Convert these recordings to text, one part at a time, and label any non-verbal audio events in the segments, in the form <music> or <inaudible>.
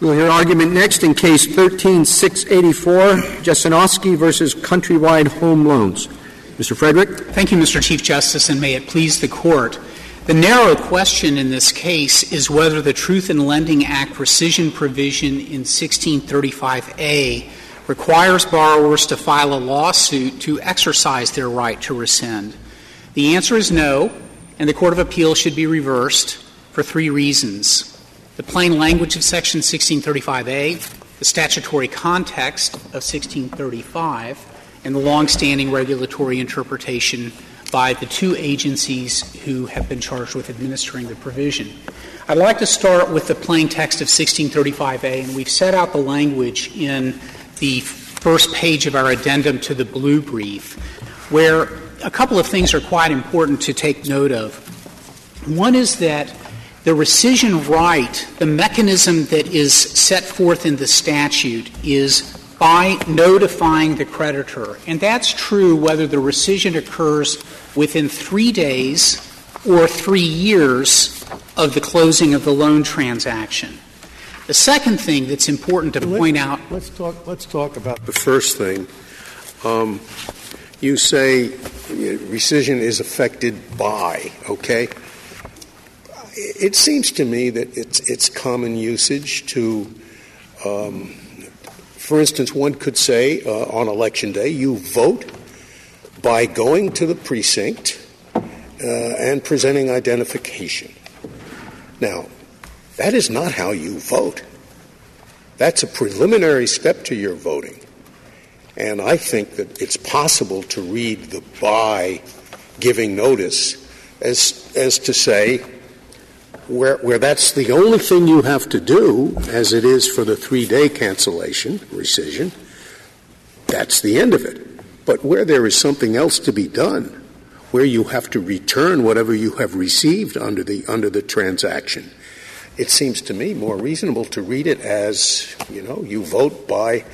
We'll hear argument next in Case 13-684, Jesinoski versus Countrywide Home Loans. Mr. Frederick. Thank you, Mr. Chief Justice, and may it please the Court. The narrow question in this case is whether the Truth in Lending Act rescission provision in 1635A requires borrowers to file a lawsuit to exercise their right to rescind. The answer is no, and the Court of Appeal should be reversed for three reasons the plain language of Section 1635A, the statutory context of 1635, and the longstanding regulatory interpretation by the two agencies who have been charged with administering the provision. I'd like to start with the plain text of 1635A, and we've set out the language in the first page of our addendum to the blue brief, where a couple of things are quite important to take note of. One is that the rescission right, the mechanism that is set forth in the statute, is by notifying the creditor. And that's true whether the rescission occurs within three days or three years of the closing of the loan transaction. The second thing that's important to point out. Let's talk, let's talk about the first thing. Um, you say rescission is affected by, okay? It seems to me that it's, it's common usage to, um, for instance, one could say uh, on election day, you vote by going to the precinct uh, and presenting identification. Now, that is not how you vote. That's a preliminary step to your voting. And I think that it's possible to read the by giving notice as, as to say, where, where that's the only thing you have to do, as it is for the three day cancellation, rescission, that's the end of it. But where there is something else to be done, where you have to return whatever you have received under the, under the transaction, it seems to me more reasonable to read it as, you know, you vote by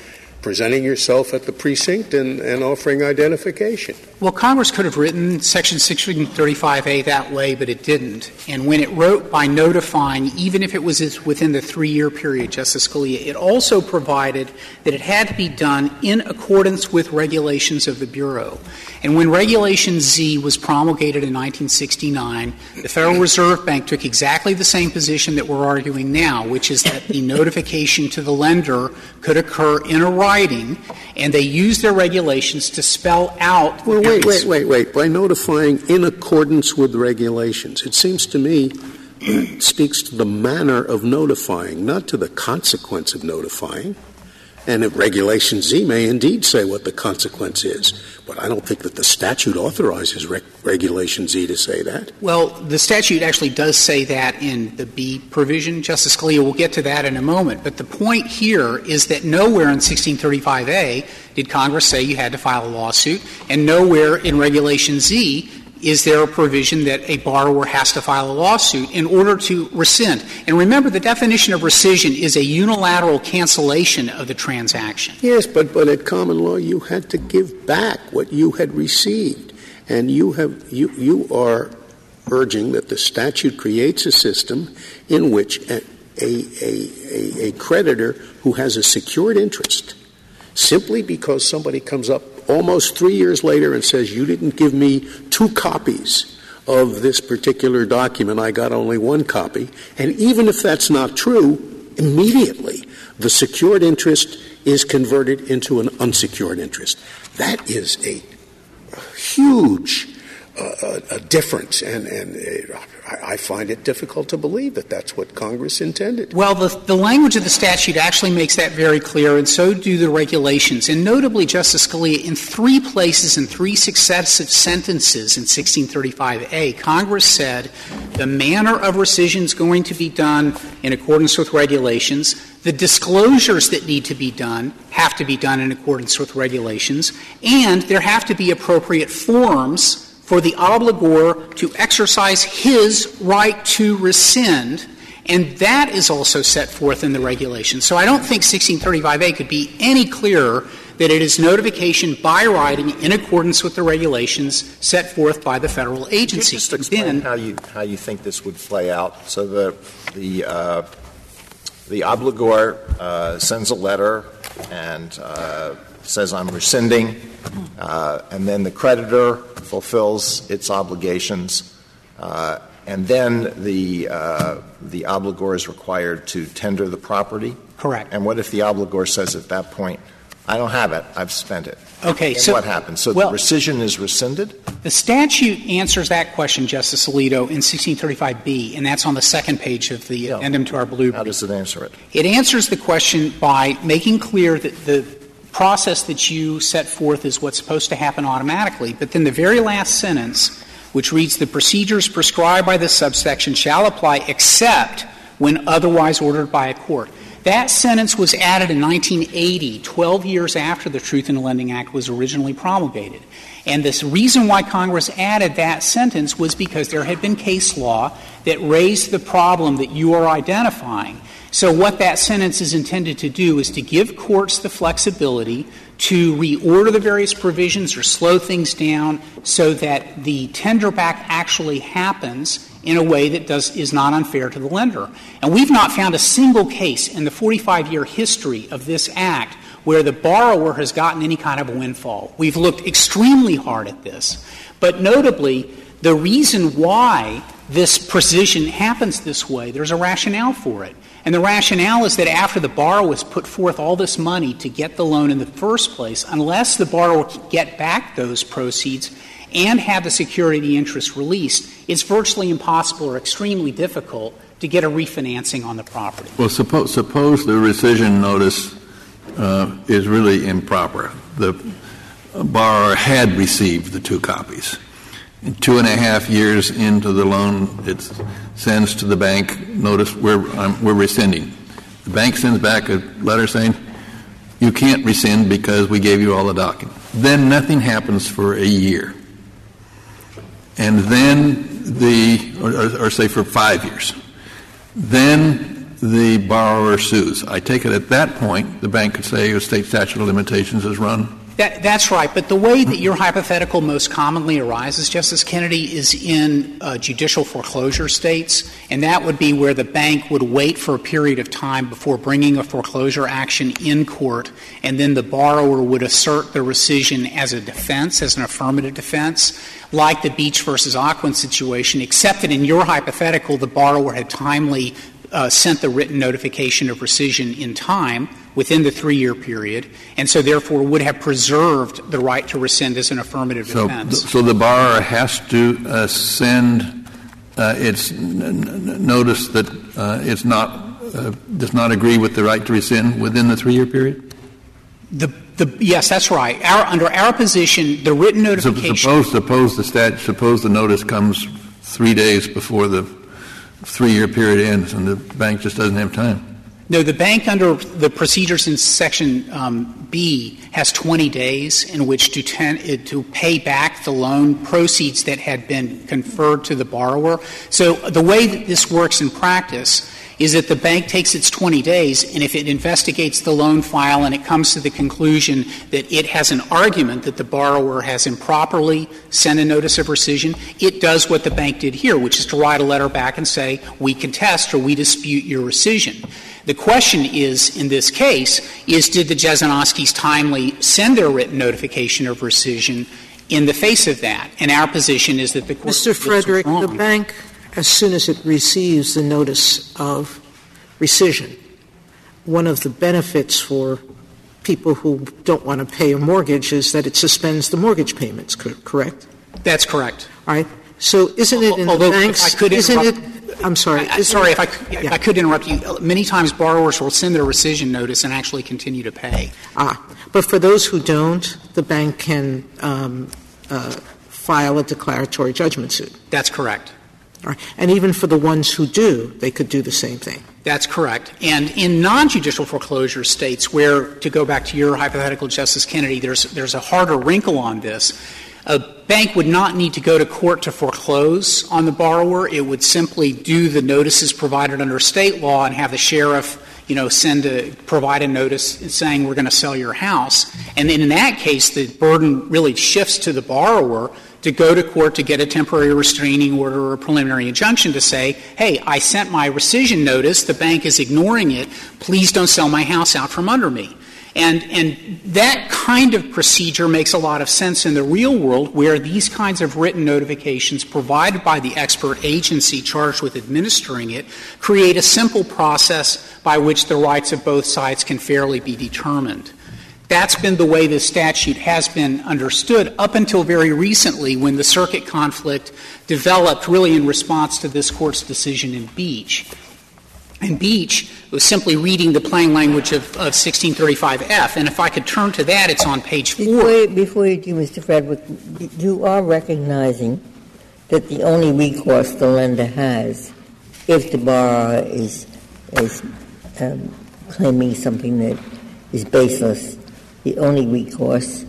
presenting yourself at the precinct and, and offering identification. Well, Congress could have written Section 635A that way, but it didn't. And when it wrote by notifying, even if it was within the three year period, Justice Scalia, it also provided that it had to be done in accordance with regulations of the Bureau. And when Regulation Z was promulgated in 1969, the Federal Reserve Bank took exactly the same position that we're arguing now, which is that the notification to the lender could occur in a writing, and they use their regulations to spell out well, wait, wait, wait, wait. By notifying in accordance with regulations, it seems to me <clears throat> speaks to the manner of notifying, not to the consequence of notifying. And Regulation Z may indeed say what the consequence is, but I don't think that the statute authorizes Re- Regulation Z to say that. Well, the statute actually does say that in the B provision. Justice Scalia will get to that in a moment. But the point here is that nowhere in 1635A did Congress say you had to file a lawsuit, and nowhere in Regulation Z is there a provision that a borrower has to file a lawsuit in order to rescind? And remember, the definition of rescission is a unilateral cancellation of the transaction. Yes, but, but at common law, you had to give back what you had received. And you, have, you, you are urging that the statute creates a system in which a, a, a, a creditor who has a secured interest, simply because somebody comes up almost three years later and says, You didn't give me two copies of this particular document, I got only one copy. And even if that's not true, immediately the secured interest is converted into an unsecured interest. That is a huge uh, a difference, and, and uh, I find it difficult to believe that that's what Congress intended. Well, the, the language of the statute actually makes that very clear, and so do the regulations. And notably, Justice Scalia, in three places in three successive sentences in 1635A, Congress said the manner of rescission is going to be done in accordance with regulations. The disclosures that need to be done have to be done in accordance with regulations, and there have to be appropriate forms for the obligor to exercise his right to rescind, and that is also set forth in the regulations. So I don't think 1635A could be any clearer that it is notification by writing in accordance with the regulations set forth by the federal agency. just explain then, how you how you think this would play out. So the the uh, the obligor uh, sends a letter and uh, says, I'm rescinding, uh, and then the creditor fulfills its obligations, uh, and then the, uh, the obligor is required to tender the property? Correct. And what if the obligor says at that point, I don't have it, I've spent it? Okay, And so what happens? So well, the rescission is rescinded? The statute answers that question, Justice Alito, in 1635b, and that's on the second page of the addendum to our blue How does it answer it? It answers the question by making clear that the process that you set forth is what's supposed to happen automatically, but then the very last sentence, which reads, "The procedures prescribed by this subsection shall apply except when otherwise ordered by a court." That sentence was added in 1980, 12 years after the Truth in Lending Act was originally promulgated. And the reason why Congress added that sentence was because there had been case law that raised the problem that you are identifying. So what that sentence is intended to do is to give courts the flexibility to reorder the various provisions or slow things down so that the tender back actually happens in a way that does, is not unfair to the lender. And we've not found a single case in the 45 year history of this act where the borrower has gotten any kind of a windfall. We've looked extremely hard at this. But notably, the reason why this rescission happens this way, there's a rationale for it. And the rationale is that after the borrower has put forth all this money to get the loan in the first place, unless the borrower can get back those proceeds and have the security interest released, it's virtually impossible or extremely difficult to get a refinancing on the property. Well, suppose, suppose the rescission notice uh, is really improper. The borrower had received the two copies. And two and a half years into the loan, it sends to the bank notice we're, um, we're rescinding. The bank sends back a letter saying, you can't rescind because we gave you all the documents. Then nothing happens for a year. And then the, or, or, say for five years. Then the borrower sues. I take it at that point, the bank could say a state statute of limitations is run. That, that's right. But the way that your hypothetical most commonly arises, Justice Kennedy, is in uh, judicial foreclosure states, and that would be where the bank would wait for a period of time before bringing a foreclosure action in court, and then the borrower would assert the rescission as a defense, as an affirmative defense, like the Beach versus Ocwen situation, except that in your hypothetical, the borrower had timely uh, sent the written notification of rescission in time within the three year period, and so therefore would have preserved the right to rescind as an affirmative so, defense. So the borrower has to uh, send uh, its n- n- notice that uh, it's not uh, does not agree with the right to rescind within the three year period. The, the, yes, that's right. Our, under our position, the written notification. Suppose, suppose the stat, suppose the notice comes three days before the three year period ends, and the bank just doesn't have time. No, the bank under the procedures in Section um, B has 20 days in which to, ten, uh, to pay back the loan proceeds that had been conferred to the borrower. So the way that this works in practice is that the bank takes its 20 days, and if it investigates the loan file and it comes to the conclusion that it has an argument that the borrower has improperly sent a notice of rescission, it does what the bank did here, which is to write a letter back and say, we contest or we dispute your rescission. The question is, in this case, is did the Jesinoskis timely send their written notification of rescission in the face of that? And our position is that the court. Mr. Frederick, the bank, as soon as it receives the notice of rescission, one of the benefits for people who don't want to pay a mortgage is that it suspends the mortgage payments, correct? That's correct. All right. So isn't it in Although the bank's I could isn't it I'm sorry. I, sorry if I, yeah. if I could interrupt you. Many times borrowers will send their rescission notice and actually continue to pay. Ah, but for those who don't, the bank can um, uh, file a declaratory judgment suit. That's correct. All right. And even for the ones who do, they could do the same thing. That's correct. And in non-judicial foreclosure states where, to go back to your hypothetical, Justice Kennedy, there's, there's a harder wrinkle on this. A bank would not need to go to court to foreclose on the borrower. It would simply do the notices provided under state law and have the sheriff, you know, send a, provide a notice saying we're going to sell your house. And then in that case, the burden really shifts to the borrower to go to court to get a temporary restraining order or a preliminary injunction to say, hey, I sent my rescission notice, the bank is ignoring it, please don't sell my house out from under me. And, and that kind of procedure makes a lot of sense in the real world where these kinds of written notifications provided by the expert agency charged with administering it create a simple process by which the rights of both sides can fairly be determined. That's been the way the statute has been understood up until very recently when the circuit conflict developed really in response to this court's decision in Beach. In Beach, was simply reading the plain language of, of 1635F. And if I could turn to that, it's on page four. Before, before you do, Mr. Frederick, you are recognizing that the only recourse the lender has if the borrower is, is um, claiming something that is baseless, the only recourse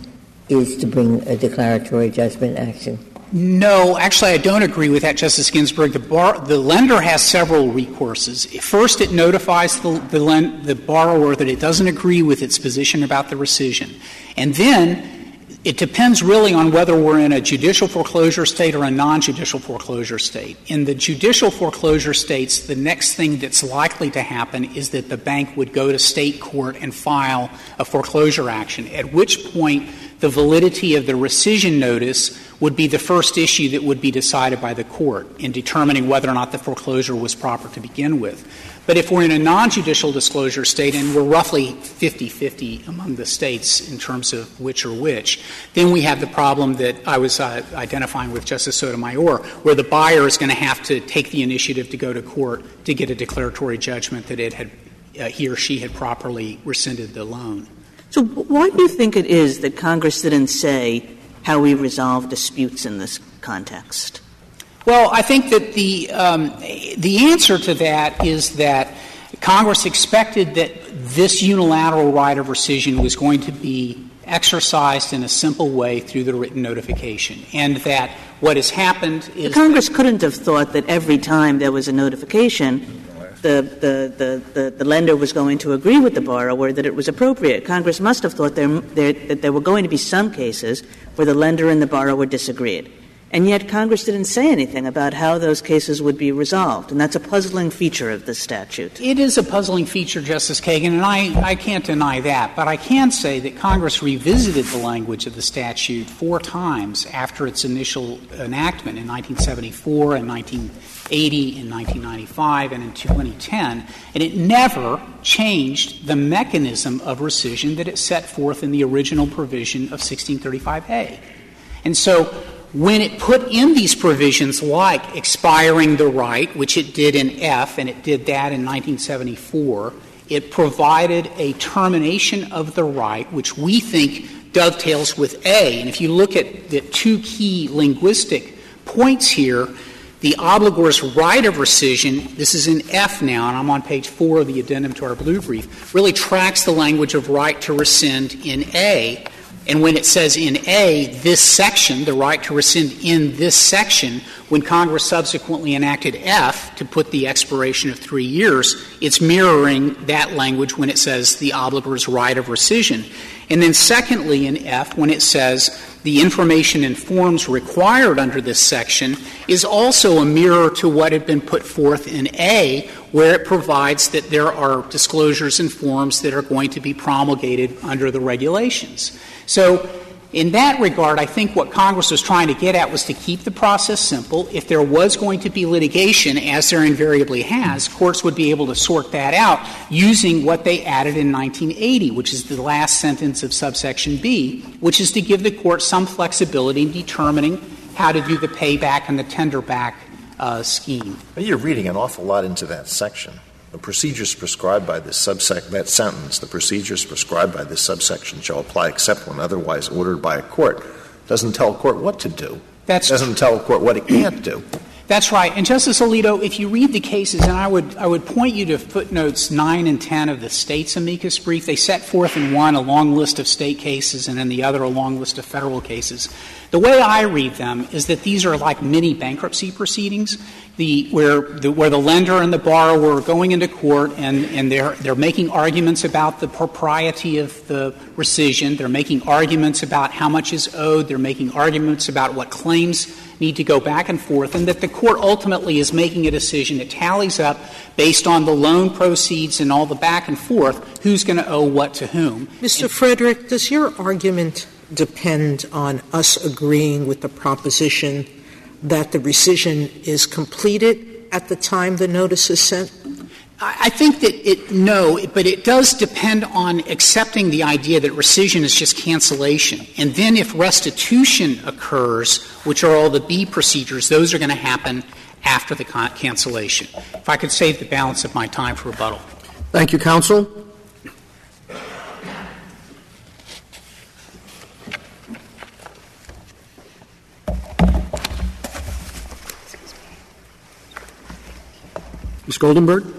is to bring a declaratory judgment action. No, actually, I don't agree with that, Justice Ginsburg. The, bar, the lender has several recourses. First, it notifies the, the, the borrower that it doesn't agree with its position about the rescission. And then it depends really on whether we're in a judicial foreclosure state or a non judicial foreclosure state. In the judicial foreclosure states, the next thing that's likely to happen is that the bank would go to state court and file a foreclosure action, at which point the validity of the rescission notice would be the first issue that would be decided by the court in determining whether or not the foreclosure was proper to begin with. But if we're in a non judicial disclosure state, and we're roughly 50 50 among the states in terms of which or which, then we have the problem that I was uh, identifying with Justice Sotomayor, where the buyer is going to have to take the initiative to go to court to get a declaratory judgment that it had, uh, he or she had properly rescinded the loan. So, why do you think it is that Congress didn't say how we resolve disputes in this context? Well, I think that the um, the answer to that is that Congress expected that this unilateral right of rescission was going to be exercised in a simple way through the written notification, and that what has happened is Congress couldn't have thought that every time there was a notification, the, lender was going to agree with the borrower that it was appropriate. Congress must have thought that there were going to be some cases where the lender and the borrower disagreed. And yet Congress didn't say anything about how those cases would be resolved. And that's a puzzling feature of this statute. It is a puzzling feature, Justice Kagan, and I, can't deny that. But I can say that Congress revisited the language of the statute four times after its initial enactment in 1974 and 1980 and 1995 and in 2010, and it never changed the mechanism of rescission that it set forth in the original provision of 1635A. And so when it put in these provisions like expiring the right, which it did in F, and it did that in 1974, it provided a termination of the right, which we think dovetails with A. And if you look at the two key linguistic points here, the obligor's right of rescission, this is in F now, and I'm on page four of the addendum to our blue brief, really tracks the language of right to rescind in A, and when it says in A, this section, the right to rescind in this section, when Congress subsequently enacted F to put the expiration of three years, it's mirroring that language when it says the obligor's right of rescission. And then secondly, in F, when it says the information and forms required under this section is also a mirror to what had been put forth in A, where it provides that there are disclosures and forms that are going to be promulgated under the regulations. So in that regard, I think what Congress was trying to get at was to keep the process simple. If there was going to be litigation, as there invariably has, courts would be able to sort that out using what they added in 1980, which is the last sentence of subsection B, which is to give the court some flexibility in determining how to do the payback and the tender back uh, scheme. You're reading an awful lot into that section the procedures prescribed by this subsection, that sentence, the procedures prescribed by this subsection shall apply except when otherwise ordered by a court, doesn't tell a court what to do. That's doesn't tell a court what it can't do. That's right. And Justice Alito, if you read the cases, and I would, I would point you to footnotes 9 and 10 of the state's amicus brief, they set forth in one a long list of state cases and in the other a long list of federal cases. The way I read them is that these are like mini bankruptcy proceedings, the, where, the, where the lender and the borrower are going into court and, and they're, they're making arguments about the propriety of the rescission, they're making arguments about how much is owed, they're making arguments about what claims need to go back and forth, and that the court ultimately is making a decision It tallies up based on the loan proceeds and all the back and forth who's going to owe what to whom. Mr. Frederick, does your argument depend on us agreeing with the proposition that the rescission is completed at the time the notice is sent? I think that it, no, but it does depend on accepting the idea that rescission is just cancellation. And then if restitution occurs, which are all the B procedures, those are going to happen after the cancellation. If I could save the balance of my time for rebuttal. Thank you, counsel. Ms. Goldenberg?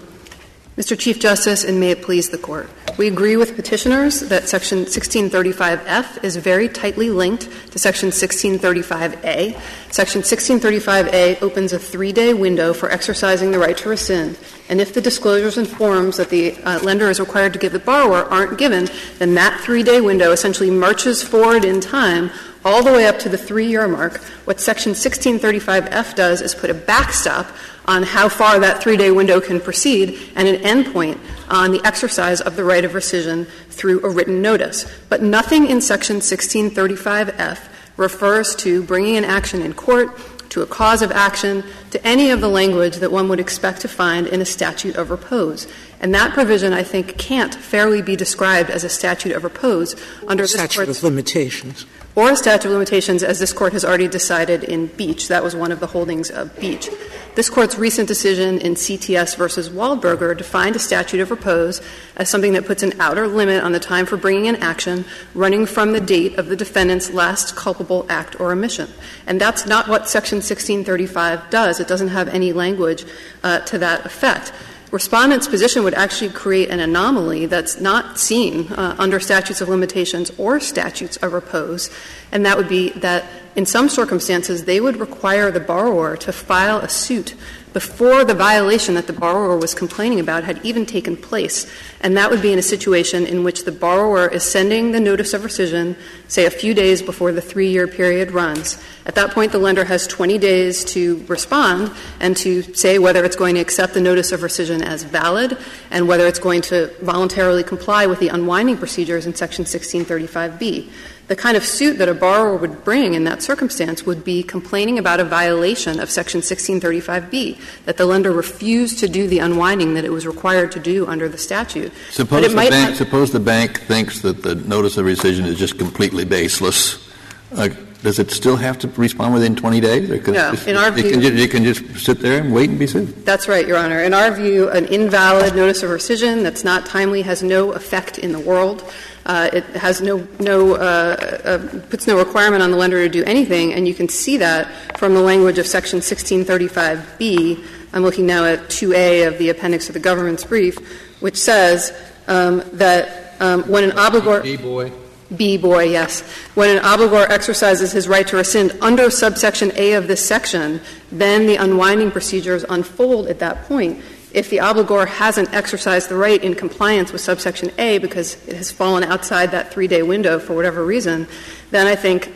Mr. Chief Justice, and may it please the Court. We agree with petitioners that Section 1635F is very tightly linked to Section 1635A. Section 1635A opens a three day window for exercising the right to rescind, and if the disclosures and forms that the uh, lender is required to give the borrower aren't given, then that three day window essentially marches forward in time all the way up to the three year mark. What Section 1635F does is put a backstop on how far that three day window can proceed and an endpoint on the exercise of the right of rescission through a written notice. But nothing in Section 1635F refers to bringing an action in court, to a cause of action, to any of the language that one would expect to find in a statute of repose. And that provision, I think, can't fairly be described as a statute of repose under statute this court's of limitations or a statute of limitations, as this court has already decided in Beach. That was one of the holdings of Beach. This court's recent decision in CTS versus Waldburger defined a statute of repose as something that puts an outer limit on the time for bringing an action running from the date of the defendant's last culpable act or omission. And that's not what Section 1635 does. It doesn't have any language uh, to that effect. Respondent's position would actually create an anomaly that's not seen uh, under statutes of limitations or statutes of repose, and that would be that in some circumstances they would require the borrower to file a suit before the violation that the borrower was complaining about had even taken place. And that would be in a situation in which the borrower is sending the notice of rescission, say a few days before the three year period runs. At that point, the lender has 20 days to respond and to say whether it's going to accept the notice of rescission as valid and whether it's going to voluntarily comply with the unwinding procedures in Section 1635B the kind of suit that a borrower would bring in that circumstance would be complaining about a violation of Section 1635B, that the lender refused to do the unwinding that it was required to do under the statute. Suppose, the bank, suppose the bank thinks that the notice of rescission is just completely baseless. Uh, does it still have to respond within 20 days? no. In our view, can, you can just sit there and wait and be sued. That's right, Your Honor. In our view, an invalid notice of rescission that's not timely has no effect in the world. Uh, it has no, no uh, uh, puts no requirement on the lender to do anything, and you can see that from the language of Section 1635B. I'm looking now at 2A of the appendix of the government's brief, which says um, that um, when an obligor. B boy. B boy, yes. When an obligor exercises his right to rescind under subsection A of this section, then the unwinding procedures unfold at that point if the obligor hasn't exercised the right in compliance with subsection A because it has fallen outside that three day window for whatever reason, then I think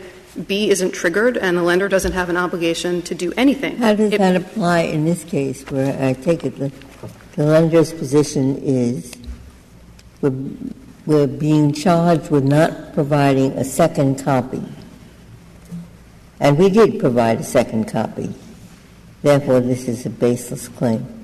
B isn't triggered and the lender doesn't have an obligation to do anything. How does if that apply in this case where I take it the, the lender's position is we're, we're being charged with not providing a second copy? And we did provide a second copy. Therefore, this is a baseless claim.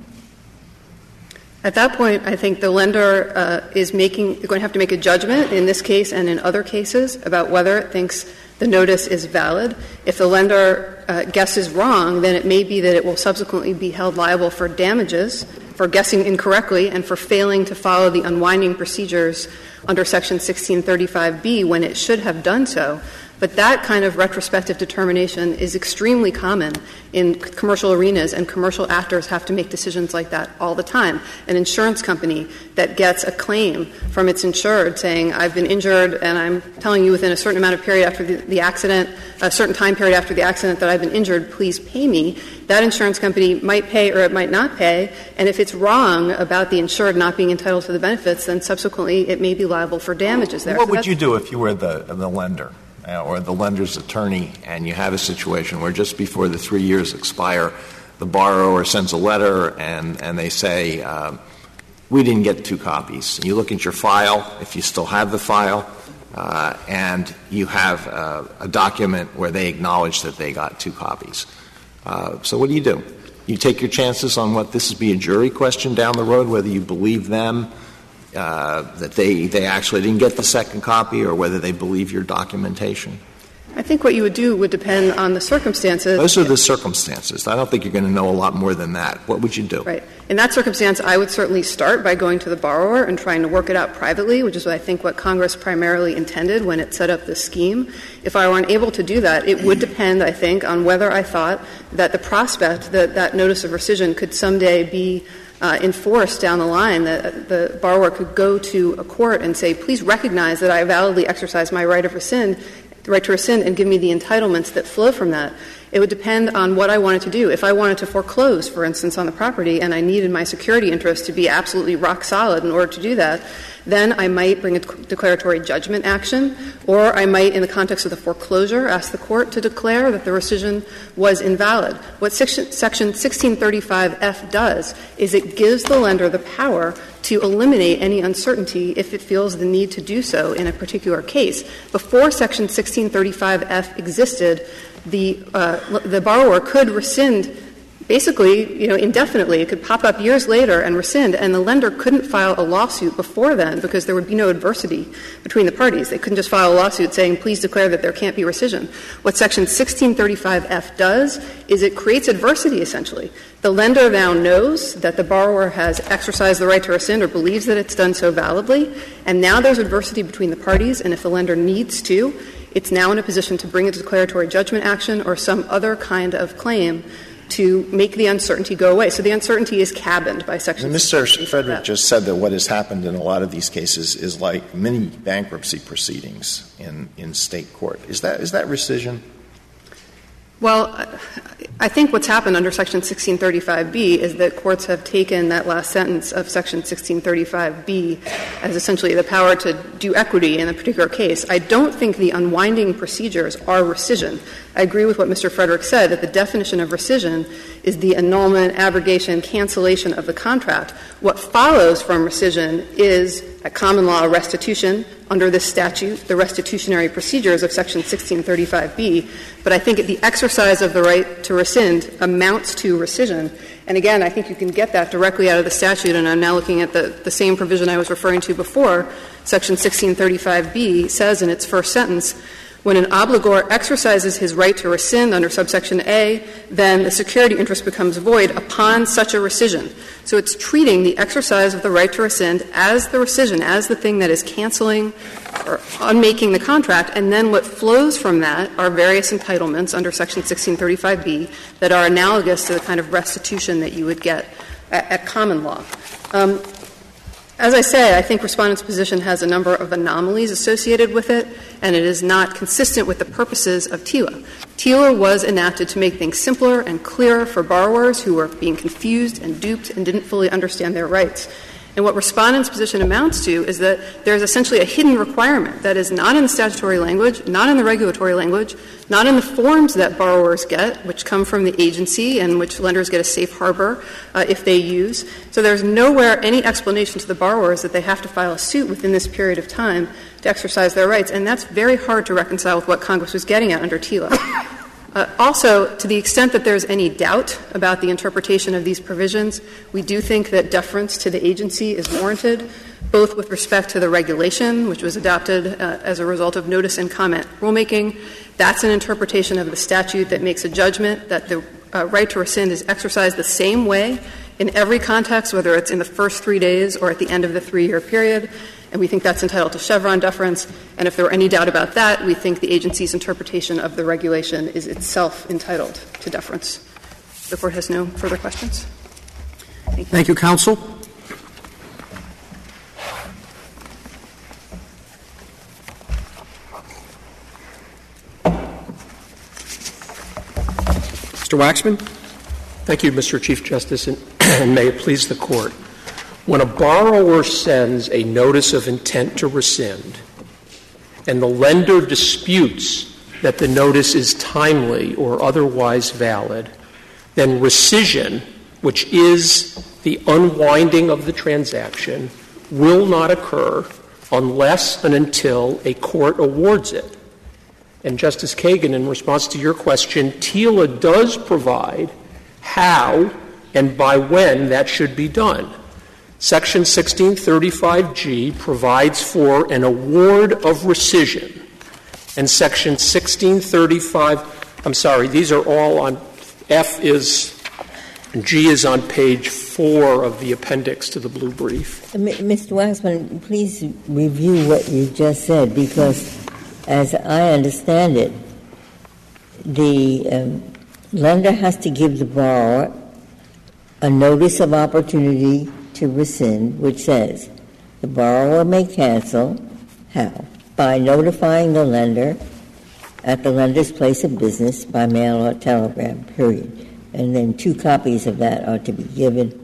At that point, I think the lender uh, is making going to have to make a judgment in this case and in other cases about whether it thinks the notice is valid. If the lender uh, guesses wrong, then it may be that it will subsequently be held liable for damages for guessing incorrectly and for failing to follow the unwinding procedures under Section 1635B when it should have done so. But that kind of retrospective determination is extremely common in commercial arenas, and commercial actors have to make decisions like that all the time. An insurance company that gets a claim from its insured saying, I've been injured and I'm telling you within a certain amount of period after the, the accident, a certain time period after the accident that I've been injured, please pay me. That insurance company might pay or it might not pay, and if it's wrong about the insured not being entitled to the benefits, then subsequently it may be liable for damages there. What So would you do if you were the, the lender or the lender's attorney and you have a situation where just before the three years expire, the borrower sends a letter and, and they say, um, we didn't get two copies. And you look at your file, if you still have the file, uh, and you have uh, a document where they acknowledge that they got two copies. Uh, so what do you do? You take your chances on what this would be a jury question down the road, whether you believe them, uh, Uh, that they, they actually didn't get the second copy, or whether they believe your documentation. I think what you would do would depend on the circumstances. Those are the circumstances. I don't think you're going to know a lot more than that. What would you do? Right. In that circumstance, I would certainly start by going to the borrower and trying to work it out privately, which is what I think what Congress primarily intended when it set up this scheme. If I were unable to do that, it would depend, I think, on whether I thought that the prospect that that notice of rescission could someday be uh, enforced down the line, that the borrower could go to a court and say, please recognize that I validly exercise my right of rescind, right to rescind, and give me the entitlements that flow from that. It would depend on what I wanted to do. If I wanted to foreclose, for instance, on the property, and I needed my security interest to be absolutely rock solid in order to do that, then I might bring a declaratory judgment action, or I might, in the context of the foreclosure, ask the court to declare that the rescission was invalid. What section, section 1635F does is it gives the lender the power to eliminate any uncertainty if it feels the need to do so in a particular case. Before section 1635F existed, the, uh, the borrower could rescind basically, you know, indefinitely. It could pop up years later and rescind, and the lender couldn't file a lawsuit before then because there would be no adversity between the parties. They couldn't just file a lawsuit saying, please declare that there can't be rescission. What Section 1635F does is it creates adversity, essentially. The lender now knows that the borrower has exercised the right to rescind or believes that it's done so validly, and now there's adversity between the parties, and if the lender needs to, it's now in a position to bring a declaratory judgment action or some other kind of claim to make the uncertainty go away. So the uncertainty is cabined by Section Mr. 1635F. Frederick just said that what has happened in a lot of these cases is like mini bankruptcy proceedings in, in state court. Is that, is that rescission? Well, I think what's happened under Section 1635B is that courts have taken that last sentence of Section 1635B as essentially the power to do equity in a particular case. I don't think the unwinding procedures are rescission. I agree with what Mr. Frederick said, that the definition of rescission is the annulment, abrogation, cancellation of the contract. What follows from rescission is a common law restitution under this statute, the restitutionary procedures of Section 1635B. But I think the exercise of the right to rescind amounts to rescission. And again, I think you can get that directly out of the statute, and I'm now looking at the, the same provision I was referring to before. Section 1635B says in its first sentence, when an obligor exercises his right to rescind under subsection A, then the security interest becomes void upon such a rescission. So it's treating the exercise of the right to rescind as the rescission, as the thing that is canceling or unmaking the contract, and then what flows from that are various entitlements under section 1635B that are analogous to the kind of restitution that you would get at, at common law. Um, as I say, I think Respondent's position has a number of anomalies associated with it, and it is not consistent with the purposes of TILA. TILA was enacted to make things simpler and clearer for borrowers who were being confused and duped and didn't fully understand their rights. And what Respondent's position amounts to is that there is essentially a hidden requirement that is not in the statutory language, not in the regulatory language, not in the forms that borrowers get, which come from the agency and which lenders get a safe harbor uh, if they use. So there's nowhere any explanation to the borrowers that they have to file a suit within this period of time to exercise their rights. And that's very hard to reconcile with what Congress was getting at under TILA. Uh, also, to the extent that there's any doubt about the interpretation of these provisions, we do think that deference to the agency is warranted, both with respect to the regulation, which was adopted uh, as a result of notice and comment rulemaking. That's an interpretation of the statute that makes a judgment that the uh, right to rescind is exercised the same way in every context, whether it's in the first three days or at the end of the three year period. And we think that's entitled to Chevron deference. And if there were any doubt about that, we think the agency's interpretation of the regulation is itself entitled to deference. The Court has no further questions. Thank you, Thank you counsel. Mr. Waxman. Thank you, Mr. Chief Justice, and, and <clears throat> may it please the Court. When a borrower sends a notice of intent to rescind and the lender disputes that the notice is timely or otherwise valid, then rescission, which is the unwinding of the transaction, will not occur unless and until a court awards it. And Justice Kagan, in response to your question, TILA does provide how and by when that should be done. Section 1635G provides for an award of rescission. And Section 1635, I'm sorry, these are all on, F is, G is on page four of the appendix to the blue brief. Mr. Waxman, please review what you just said because, as I understand it, the um, lender has to give the borrower a notice of opportunity to rescind, which says the borrower may cancel how? By notifying the lender at the lender's place of business by mail or telegram, period. And then two copies of that are to be given.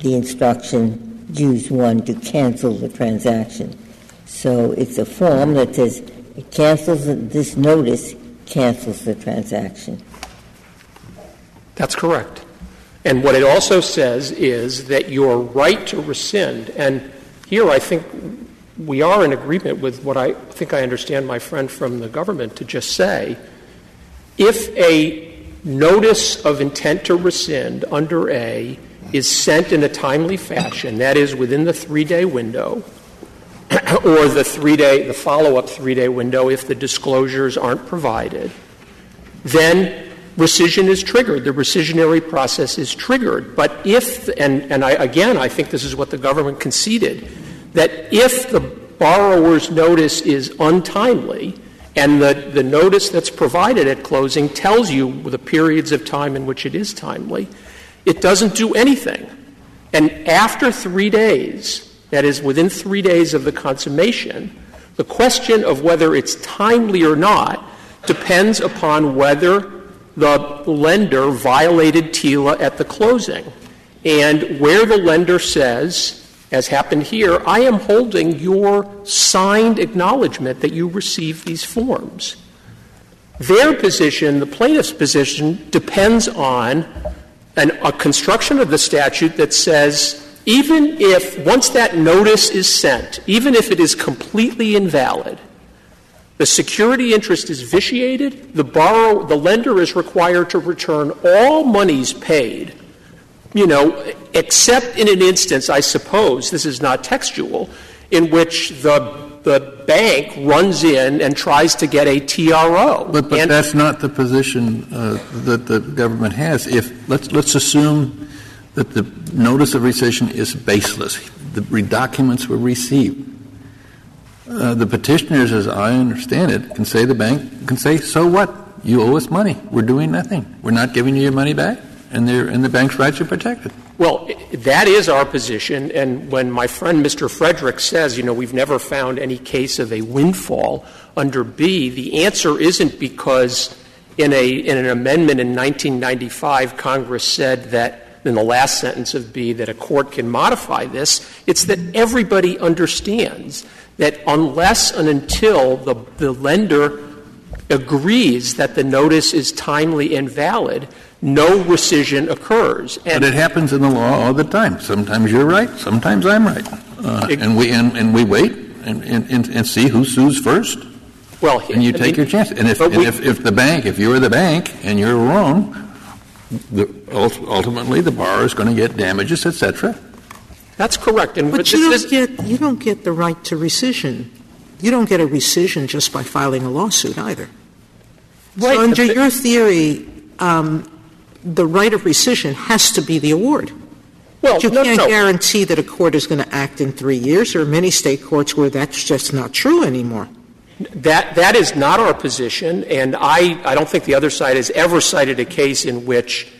The instruction, use one to cancel the transaction. So it's a form that says it cancels this notice, cancels the transaction. That's correct. And what it also says is that your right to rescind, and here I think we are in agreement with what I think I understand my friend from the government to just say. If a notice of intent to rescind under A is sent in a timely fashion, that is within the three day window, <clears throat> or the three day, the follow up three day window if the disclosures aren't provided, then rescission is triggered. The rescissionary process is triggered. But if, and, and I, again, I think this is what the government conceded, that if the borrower's notice is untimely, and the, the notice that's provided at closing tells you the periods of time in which it is timely, it doesn't do anything. And after three days, that is, within three days of the consummation, the question of whether it's timely or not depends upon whether the lender violated TILA at the closing. And where the lender says, as happened here, I am holding your signed acknowledgement that you received these forms. Their position, the plaintiff's position, depends on an, a construction of the statute that says even if, once that notice is sent, even if it is completely invalid, the security interest is vitiated, the borrower, the lender is required to return all monies paid, you know, except in an instance, I suppose, this is not textual, in which the the bank runs in and tries to get a TRO. But, but that's not the position uh, that the government has. If let's let's assume that the notice of rescission is baseless, the documents were received. Uh, the petitioners, as I understand it, can say the bank can say, "So what? You owe us money. We're doing nothing. We're not giving you your money back, and, and the bank's rights are protected." Well, that is our position. And when my friend Mr. Frederick says, you know, we've never found any case of a windfall under B, the answer isn't because in a in an amendment in 1995 Congress said that in the last sentence of B that a court can modify this. It's that everybody understands that unless and until the, the lender agrees that the notice is timely and valid, no rescission occurs. And but it happens in the law all the time. Sometimes you're right, sometimes I'm right. Uh, and, we, and, and we wait and, and, and see who sues first. Well, and you I take mean, your chance. And if, and we, if, if the bank, if you're the bank and you're wrong, the, ultimately the borrower is going to get damages, etc. That's correct. And but you don't get you don't get the right to rescission. You don't get a rescission just by filing a lawsuit either. Right. So under your theory, um, the right of rescission has to be the award. Well, you no, can't no. guarantee that a court is going to act in three years. There are many state courts where that's just not true anymore. That, that is not our position, and I, I don't think the other side has ever cited a case in which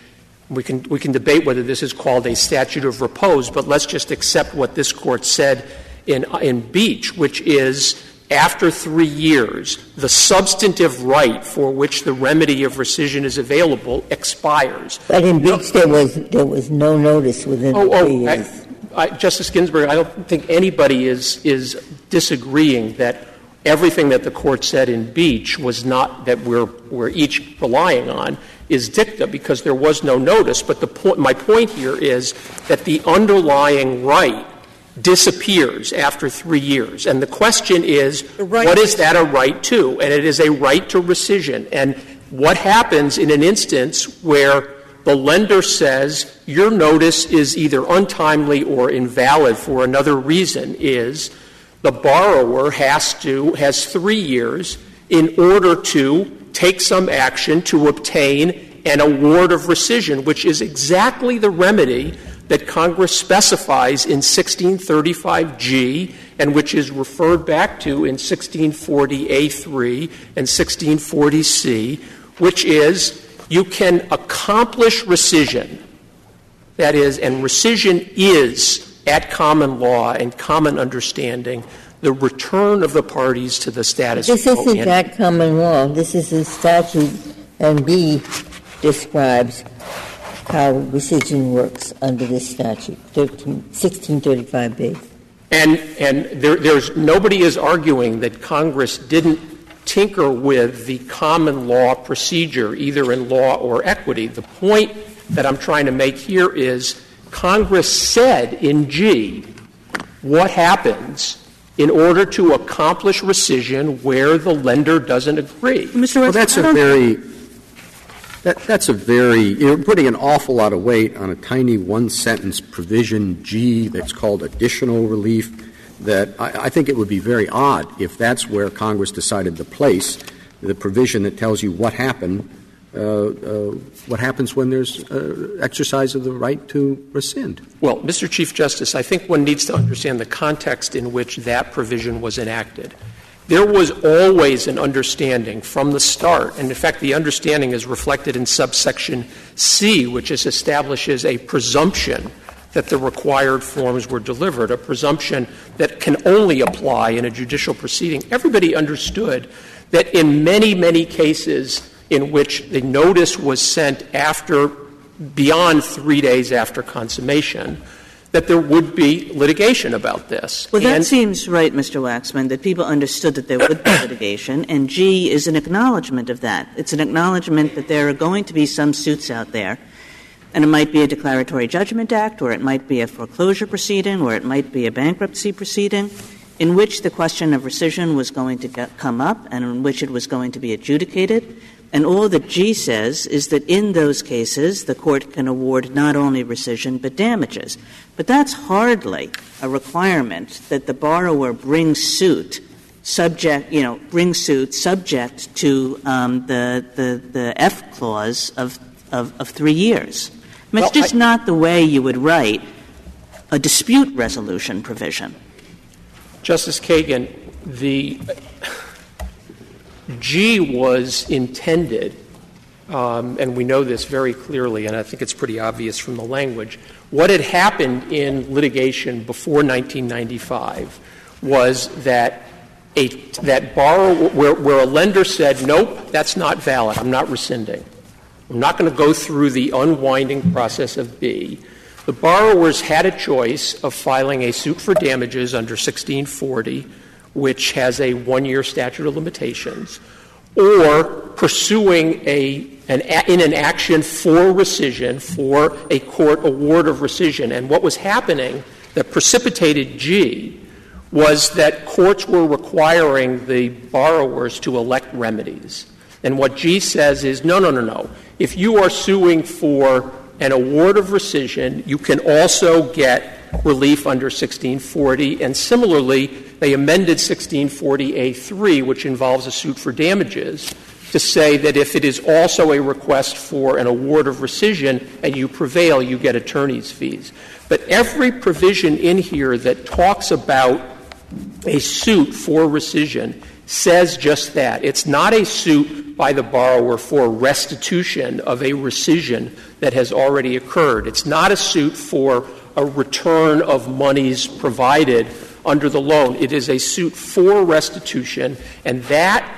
we can, we can debate whether this is called a statute of repose, but let's just accept what this court said in, in Beach, which is after three years, the substantive right for which the remedy of rescission is available expires. But in Beach, there was, there was no notice within Oh, oh three oh, years. I, I, Justice Ginsburg, I don't think anybody is, is disagreeing that everything that the court said in Beach was not, that we're, we're each relying on, is dicta because there was no notice. But the point, my point here is that the underlying right disappears after three years. And the question is, right- what is that a right to? And it is a right to rescission. And what happens in an instance where the lender says your notice is either untimely or invalid for another reason is the borrower has to, has three years in order to take some action to obtain an award of rescission, which is exactly the remedy that Congress specifies in 1635G and which is referred back to in 1640A3 and 1640C, which is you can accomplish rescission. That is, and rescission is, at common law and common understanding, the return of the parties to the status quo. This isn't ante. that common law. This is a statute, and B describes how rescission works under this statute, 13 1635B. And, and there, there's, nobody is arguing that Congress didn't tinker with the common law procedure, either in law or equity. The point that I'm trying to make here is Congress said in G what happens in order to accomplish rescission where the lender doesn't agree. Mr. Well, that's a very, that, that's a very, you're putting an awful lot of weight on a tiny one-sentence provision G that's called additional relief, that I, I think it would be very odd if that's where Congress decided to place the provision that tells you what happened, what happens when there's uh, exercise of the right to rescind. Well, Mr. Chief Justice, I think one needs to understand the context in which that provision was enacted. There was always an understanding from the start, and in fact, the understanding is reflected in subsection C, which is establishes a presumption that the required forms were delivered, a presumption that can only apply in a judicial proceeding. Everybody understood that in many, many cases in which the notice was sent after, beyond three days after consummation, that there would be litigation about this. Well, that And- seems right, Mr. Waxman, that people understood that there would be litigation, and G is an acknowledgement of that. It's an acknowledgement that there are going to be some suits out there, and it might be a declaratory judgment act, or it might be a foreclosure proceeding, or it might be a bankruptcy proceeding, in which the question of rescission was going to come up and in which it was going to be adjudicated. And all that G says is that in those cases, the court can award not only rescission but damages. But that's hardly a requirement that the borrower bring suit subject, you know, bring suit subject to um, the, the, the F clause of, of, of three years. I mean, it's just I- not the way you would write a dispute resolution provision. Justice Kagan, the G was intended, um, and we know this very clearly, and I think it's pretty obvious from the language. What had happened in litigation before 1995 was that a that borrower where, where a lender said, "Nope, that's not valid. I'm not rescinding. I'm not going to go through the unwinding process of B." The borrowers had a choice of filing a suit for damages under 1640, which has a one-year statute of limitations, or pursuing a, an, in an action for rescission, for a court award of rescission. And what was happening that precipitated G was that courts were requiring the borrowers to elect remedies. And what G says is, no, no, no, no. If you are suing for an award of rescission, you can also get relief under 1640. And similarly, they amended 1640A3, which involves a suit for damages, to say that if it is also a request for an award of rescission and you prevail, you get attorney's fees. But every provision in here that talks about a suit for rescission says just that. It's not a suit by the borrower for restitution of a rescission that has already occurred. It's not a suit for a return of monies provided under the loan. It is a suit for restitution, and that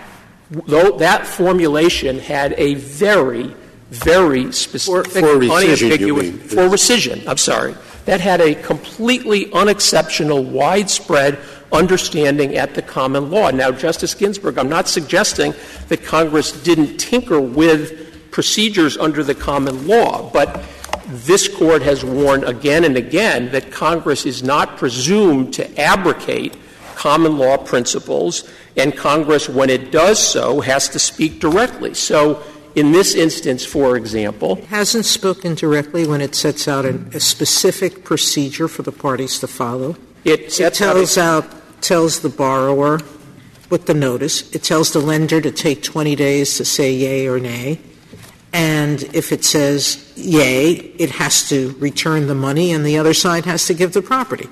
though that formulation had a very, very specific, For- for unambiguous mean. for rescission. I'm sorry. That had a completely unexceptional, widespread understanding at the common law. Now, Justice Ginsburg, I'm not suggesting that Congress didn't tinker with procedures under the common law, but this Court has warned again and again that Congress is not presumed to abrogate common law principles, and Congress, when it does so, has to speak directly. So, in this instance, for example, it hasn't spoken directly when it sets out a, a specific procedure for the parties to follow. it It sets out tells out, tells the borrower with the notice, it tells the lender to take 20 days to say yay or nay. And if it says yay, it has to return the money and the other side has to give the property.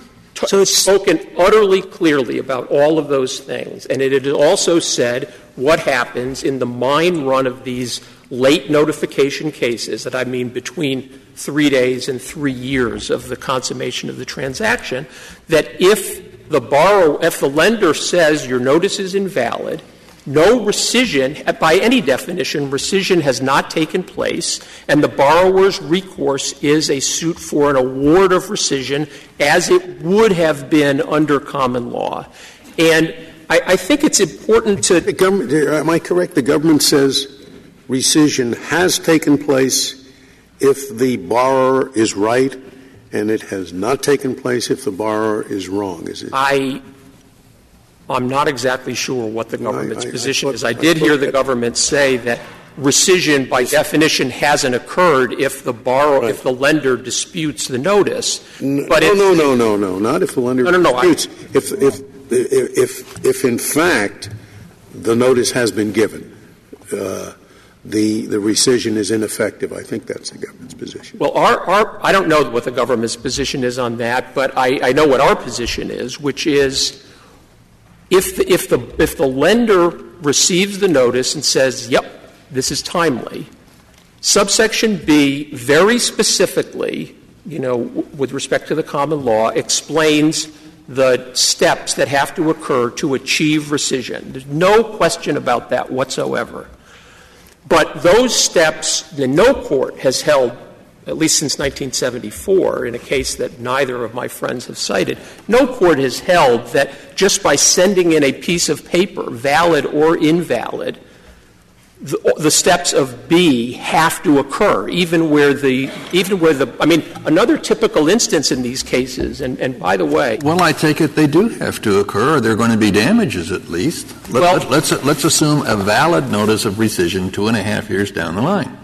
So it's spoken utterly clearly about all of those things, and it also said what happens in the mine run of these late notification cases, that I mean between three days and three years of the consummation of the transaction, that if the borrower, if the lender says your notice is invalid, no rescission, by any definition, rescission has not taken place, and the borrower's recourse is a suit for an award of rescission as it would have been under common law. And I, I think it's important to. The government, am I correct? The government says rescission has taken place if the borrower is right, and it has not taken place if the borrower is wrong. Is it? I, I'm not exactly sure what the government's I- I position thought- is. I I did hear the government say that rescission by definition hasn't occurred if the borrower, if the lender disputes the notice. N- But no, no, no, no, no, not if the lender No, no, no, I- disputes. If, if, if, if, if in fact the notice has been given, uh, the, the rescission is ineffective. I think that's the government's position. Well, our, our, I don't know what the government's position is on that, but I, I know what our position is, which is if the, if the, if the lender receives the notice and says, yep, this is timely, subsection B very specifically, you know, with respect to the common law, explains the steps that have to occur to achieve rescission. There's no question about that whatsoever. But those steps, the no court has held, at least since 1974, in a case that neither of my friends have cited, no court has held that just by sending in a piece of paper, valid or invalid, the, the steps of B have to occur, even where the, even where the, I mean, another typical instance in these cases, and, and by the way, Well, I take it they do have to occur, or there are going to be damages at least. Let- Well- let- let's, let's assume a valid notice of rescission two and a half years down the line.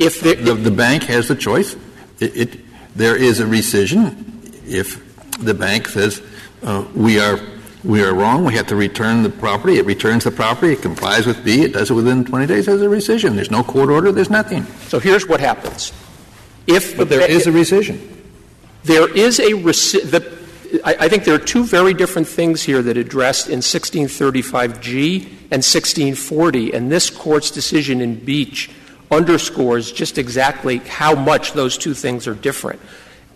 If the, The, the bank has the choice. It, it, there is a rescission if the bank says, uh, we are, we are wrong, we have to return the property, it returns the property, it complies with B, it does it within 20 days, there's a rescission. There's no court order, there's nothing. so here's what happens. If the there ba- is a rescission. There is a reci- the, I, I think there are two very different things here that addressed in 1635G and 1640, and this Court's decision in Beach underscores just exactly how much those two things are different.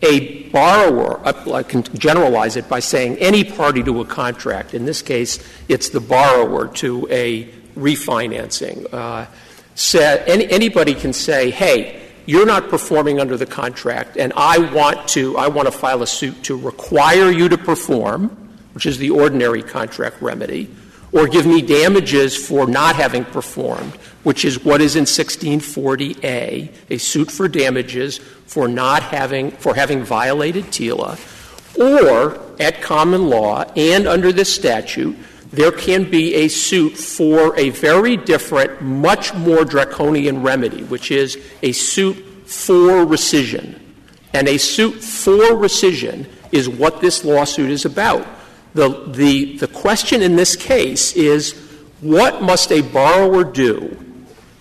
A borrower, I- I can generalize it by saying any party to a contract, in this case, it's the borrower to a refinancing, uh, said, any, anybody can say, hey, you're not performing under the contract, and I want to, I want to file a suit to require you to perform, which is the ordinary contract remedy, or give me damages for not having performed, which is what is in 1640A, a suit for damages for not having, for having violated TILA, or at common law and under this statute, there can be a suit for a very different, much more draconian remedy, which is a suit for rescission. And a suit for rescission is what this lawsuit is about. The, the, the question in this case is what must a borrower do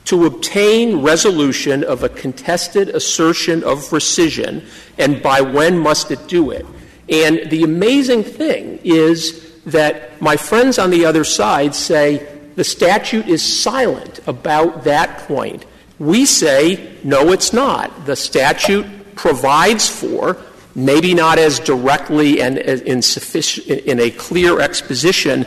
to obtain resolution of a contested assertion of rescission, and by when must it do it? And the amazing thing is that my friends on the other side say the statute is silent about that point. We say, no, it's not. The statute provides for, maybe not as directly and in, a clear exposition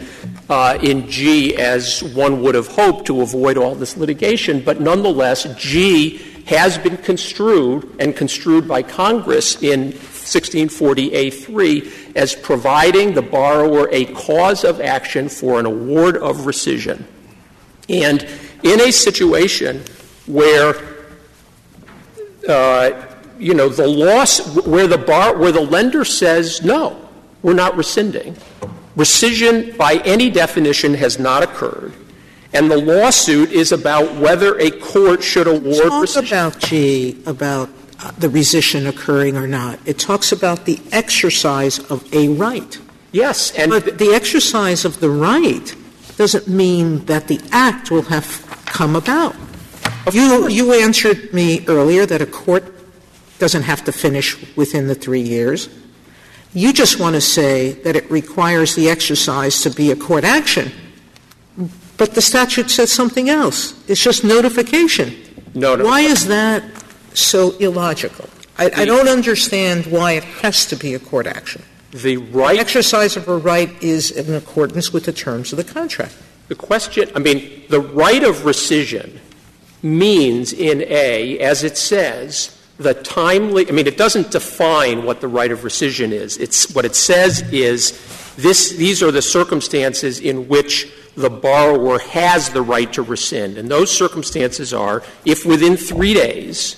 uh, in G as one would have hoped to avoid all this litigation, but nonetheless, G has been construed and construed by Congress in 1640A3 as providing the borrower a cause of action for an award of rescission. And in a situation where uh, you know the loss where the bar where the lender says no we're not rescinding rescission by any definition has not occurred and the lawsuit is about whether a court should award Talk rescission. about G about uh, the rescission occurring or not. It talks about the exercise of a right. Yes, and but the exercise of the right doesn't mean that the act will have come about. You, you answered me earlier that a court doesn't have to finish within the three years. You just want to say that it requires the exercise to be a court action. But the statute says something else. It's just notification. No, no. Why is that so illogical? I, I don't understand why it has to be a court action. The right the exercise of a right is in accordance with the terms of the contract. The question, I mean, the right of rescission means in A, as it says, the timely, I mean, it doesn't define what the right of rescission is. It's, what it says is this, these are the circumstances in which the borrower has the right to rescind. And those circumstances are if within three days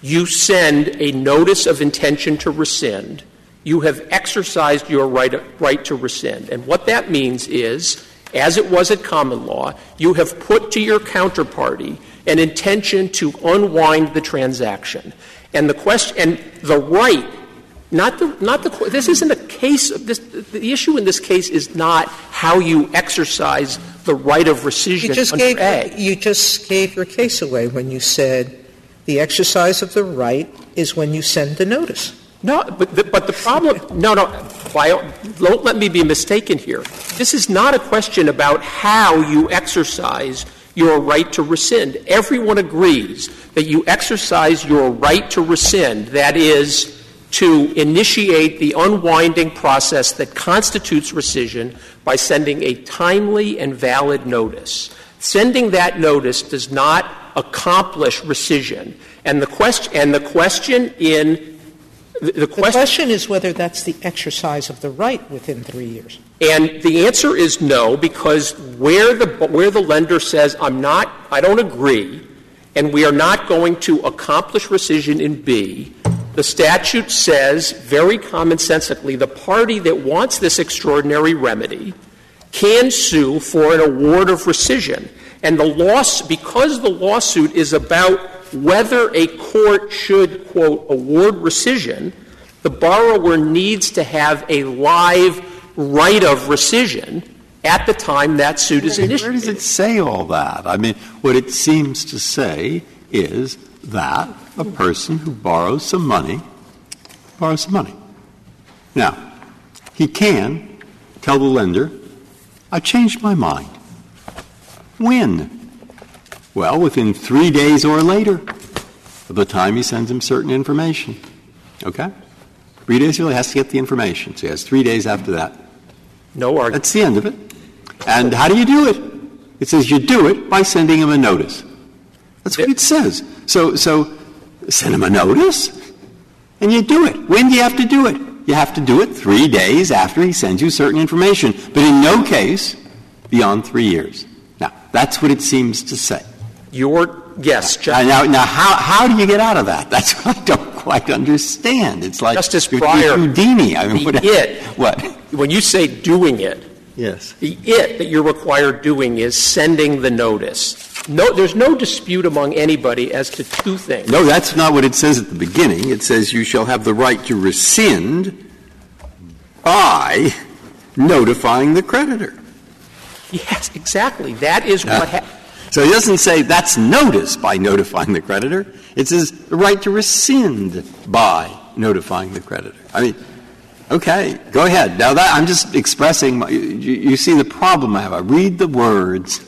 you send a notice of intention to rescind, you have exercised your right, right to rescind. And what that means is, as it was at common law, you have put to your counterparty an intention to unwind the transaction. And the question, and the right, not the, not the, this isn't a case, of this, the issue in this case is not how you exercise the right of rescission you just under gave, A. You just gave your case away when you said the exercise of the right is when you send the notice. No, but the, but the problem, no, no, don't let me be mistaken here. This is not a question about how you exercise your right to rescind. Everyone agrees that you exercise your right to rescind, that is, to initiate the unwinding process that constitutes rescission by sending a timely and valid notice. Sending that notice does not accomplish rescission. And the question, and the question in the, question, the question is whether that's the exercise of the right within three years. And the answer is no, because where the, where the lender says, I'm not, I don't agree, and we are not going to accomplish rescission in B, the statute says very commonsensically the party that wants this extraordinary remedy can sue for an award of rescission. And the loss, because the lawsuit is about whether a court should, quote, award rescission, the borrower needs to have a live right of rescission at the time that suit is initiated. Where does it say all that? I mean, what it seems to say is that a person who borrows some money borrows some money. Now, he can tell the lender, I changed my mind. When? Well, within three days or later of the time he sends him certain information. Okay? Three days early has to get the information. So he has three days after that. No argument. That's the end of it. And how do you do it? It says you do it by sending him a notice. That's what it says. So, so send him a notice, and you do it. When do you have to do it? You have to do it three days after he sends you certain information, but in no case beyond three years. Now, that's what it seems to say. Your yes, Justice. now, now, how how do you get out of that? <laughs> That's what I don't quite understand. It's like Justice you're, Breyer. Houdini. I mean, the what, it. What? When you say doing it, Yes. the it that you're required doing is sending the notice. No, there's no dispute among anybody as to two things. No, that's not what it says at the beginning. It says you shall have the right to rescind by notifying the creditor. Yes, exactly. That is what. Ha- So he doesn't say that's notice by notifying the creditor. It says the right to rescind by notifying the creditor. I mean, okay, go ahead. Now that I'm just expressing, my, you, you see the problem I have. I read the words,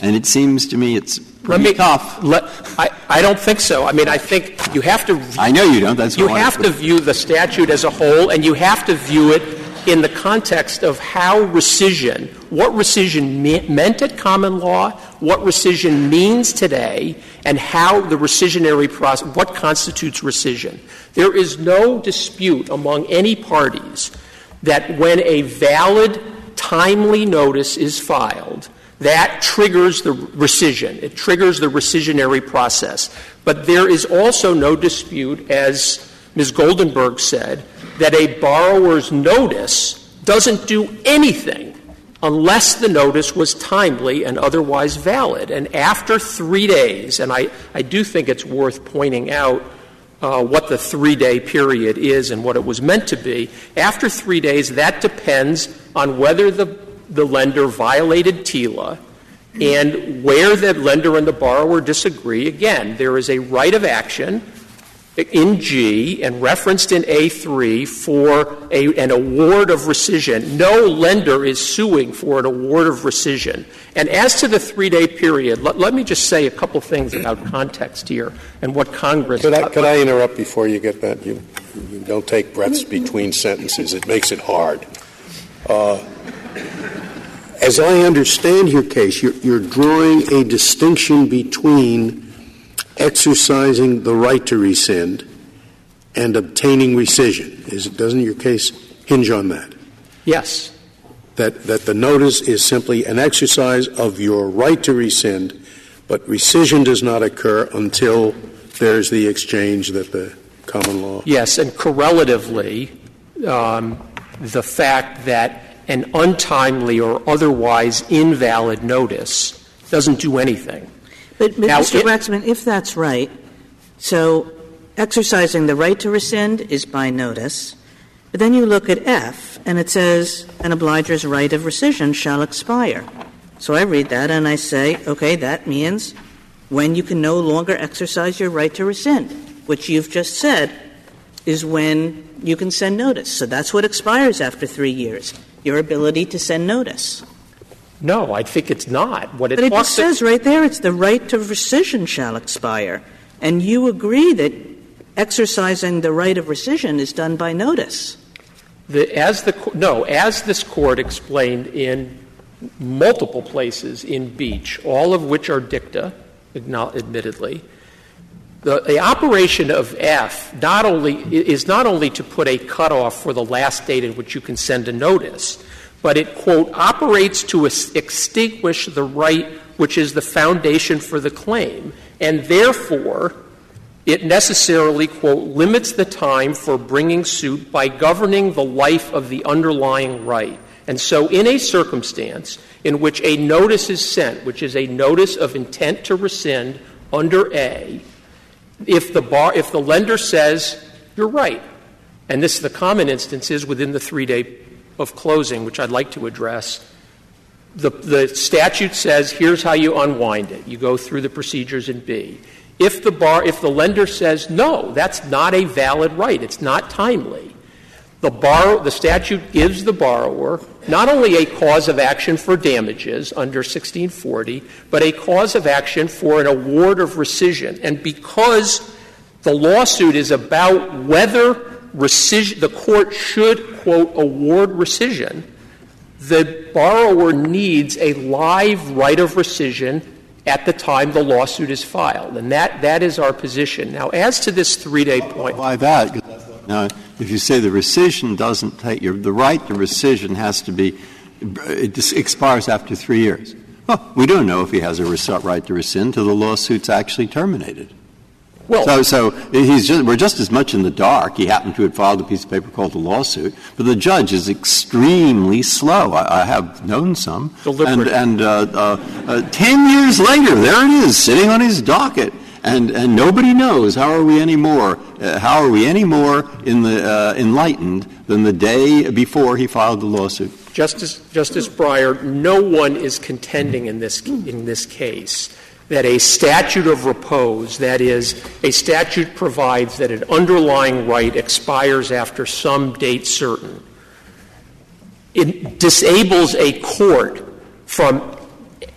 and it seems to me it's Let me, tough. Let, I, I don't think so. I mean, I think you have to. I know you don't. That's you have to view the statute as a whole, and you have to view it in the context of how rescission, what rescission me- meant at common law, what rescission means today, and how the rescissionary process, what constitutes rescission. There is no dispute among any parties that when a valid, timely notice is filed, that triggers the rescission. It triggers the rescissionary process. But there is also no dispute, as Ms. Goldenberg said, that a borrower's notice doesn't do anything unless the notice was timely and otherwise valid. And after three days, and I, I do think it's worth pointing out uh, what the three day period is and what it was meant to be, after three days, that depends on whether the, the lender violated TILA and where the lender and the borrower disagree. Again, there is a right of action in G and referenced in A3 for a, an award of rescission. No lender is suing for an award of rescission. And as to the three day period, let, let, me just say a couple things about context here and what Congress. Could I, could I interrupt before you get that? You, you, don't take breaths between sentences, it makes it hard. Uh, as I understand your case, you're, you're drawing a distinction between exercising the right to rescind and obtaining rescission. Is, doesn't your case hinge on that? Yes. That, that the notice is simply an exercise of your right to rescind, but rescission does not occur until there's the exchange that the common law. Yes, and correlatively, um, the fact that an untimely or otherwise invalid notice doesn't do anything. But, now, Mr. Waxman, if that's right, so exercising the right to rescind is by notice, but then you look at F, and it says an obligor's right of rescission shall expire. So I read that and I say, okay, that means when you can no longer exercise your right to rescind, which you've just said is when you can send notice. So that's what expires after three years your ability to send notice. No, I think it's not. What it but it says right there, it's the right to rescission shall expire. And you agree that exercising the right of rescission is done by notice. The, as the no, as this court explained in multiple places in Beach, all of which are dicta, admittedly, the, the, operation of F not only is not only to put a cutoff for the last date in which you can send a notice, but it, quote, operates to extinguish the right which is the foundation for the claim, and therefore it necessarily, quote, limits the time for bringing suit by governing the life of the underlying right. And so, in a circumstance in which a notice is sent, which is a notice of intent to rescind under A, if the, bar, if the lender says, you're right, and this the common instance is within the three day of closing, which I'd like to address, the, the statute says here's how you unwind it. You go through the procedures in B. If the bar, if the lender says no, that's not a valid right. It's not timely. The borrow, the statute gives the borrower not only a cause of action for damages under 1640, but a cause of action for an award of rescission. And because the lawsuit is about whether rescission, the court should, quote, award rescission, the borrower needs a live right of rescission at the time the lawsuit is filed. And that, that is our position. Now, as to this three day point. Why that? Now, if you say the rescission doesn't take your, the right to rescission has to be, it expires after three years. Well, we don't know if he has a right to rescind until the lawsuit's actually terminated. Well, so, so he's just, we're just as much in the dark. He happened to have filed a piece of paper called a lawsuit, but the judge is extremely slow. I, I have known some, and, and uh, uh, uh, ten years later, there it is, sitting on his docket, and and nobody knows. How are we any more? Uh, how are we any more in the uh, enlightened than the day before he filed the lawsuit? Justice, Justice Breyer, no one is contending in this, in this case that a statute of repose, that is, a statute provides that an underlying right expires after some date certain, it disables a court from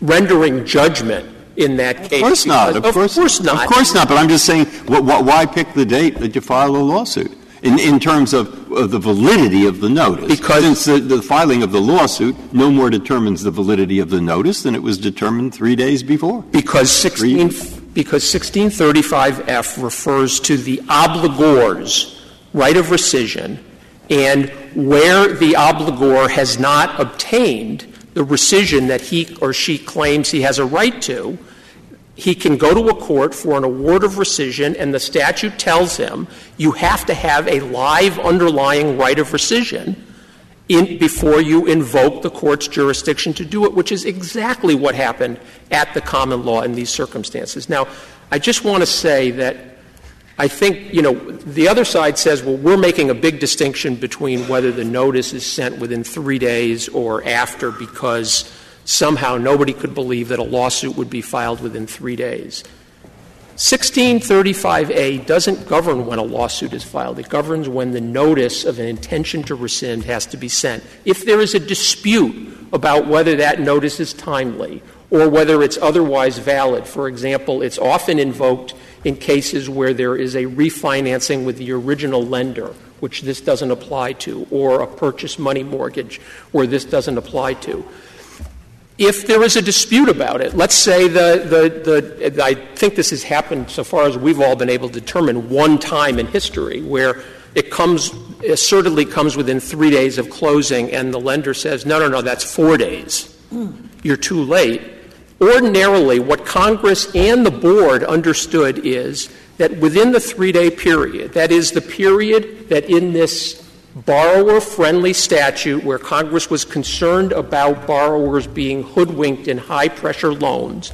rendering judgment in that case. Of course not. Of, Of course, course not. Of course not. But I'm just saying, wh- wh- why pick the date that you file a lawsuit? In, in terms of, of the validity of the notice. Because- Since the, the filing of the lawsuit no more determines the validity of the notice than it was determined three days before. Because 16, because 1635F refers to the obligor's right of rescission, and where the obligor has not obtained the rescission that he or she claims he has a right to, he can go to a court for an award of rescission, and the statute tells him you have to have a live underlying right of rescission in, before you invoke the court's jurisdiction to do it, which is exactly what happened at the common law in these circumstances. Now, I just want to say that I think, you know, the other side says, well, we're making a big distinction between whether the notice is sent within three days or after because somehow nobody could believe that a lawsuit would be filed within three days. 1635A doesn't govern when a lawsuit is filed. It governs when the notice of an intention to rescind has to be sent. If there is a dispute about whether that notice is timely or whether it's otherwise valid, for example, it's often invoked in cases where there is a refinancing with the original lender, which this doesn't apply to, or a purchase money mortgage where this doesn't apply to if there is a dispute about it, let's say the, I think this has happened so far as we've all been able to determine one time in history where it comes, assertedly comes within three days of closing and the lender says, no, no, no, that's four days. You're too late. Ordinarily, what Congress and the board understood is that within the three day period, that is the period that in this borrower friendly statute where Congress was concerned about borrowers being hoodwinked in high pressure loans,